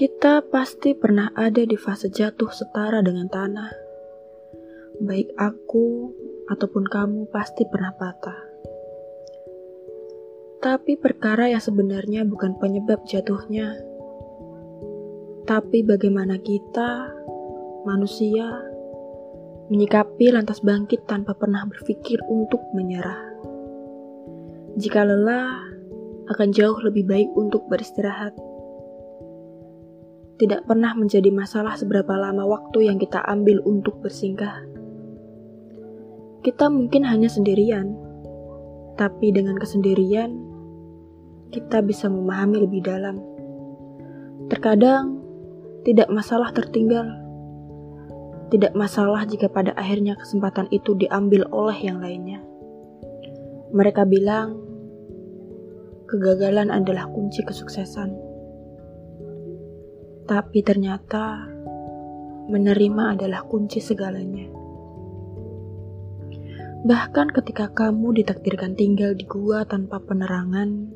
Kita pasti pernah ada di fase jatuh setara dengan tanah. Baik aku ataupun kamu pasti pernah patah. Tapi perkara yang sebenarnya bukan penyebab jatuhnya, tapi bagaimana kita, manusia, menyikapi lantas bangkit tanpa pernah berpikir untuk menyerah. Jika lelah, akan jauh lebih baik untuk beristirahat tidak pernah menjadi masalah seberapa lama waktu yang kita ambil untuk bersinggah. Kita mungkin hanya sendirian, tapi dengan kesendirian, kita bisa memahami lebih dalam. Terkadang, tidak masalah tertinggal. Tidak masalah jika pada akhirnya kesempatan itu diambil oleh yang lainnya. Mereka bilang, kegagalan adalah kunci kesuksesan. Tapi ternyata menerima adalah kunci segalanya. Bahkan ketika kamu ditakdirkan tinggal di gua tanpa penerangan,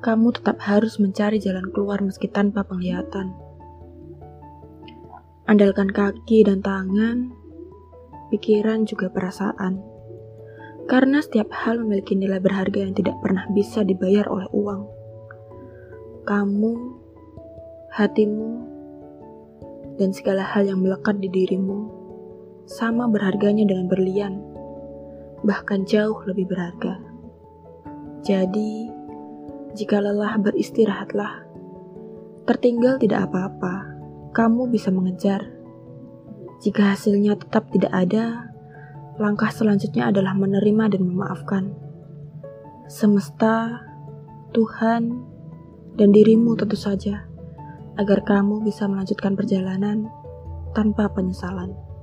kamu tetap harus mencari jalan keluar meski tanpa penglihatan. Andalkan kaki dan tangan, pikiran juga perasaan. Karena setiap hal memiliki nilai berharga yang tidak pernah bisa dibayar oleh uang. Kamu hatimu, dan segala hal yang melekat di dirimu sama berharganya dengan berlian, bahkan jauh lebih berharga. Jadi, jika lelah beristirahatlah. Tertinggal tidak apa-apa, kamu bisa mengejar. Jika hasilnya tetap tidak ada, langkah selanjutnya adalah menerima dan memaafkan. Semesta, Tuhan, dan dirimu tentu saja agar kamu bisa melanjutkan perjalanan tanpa penyesalan.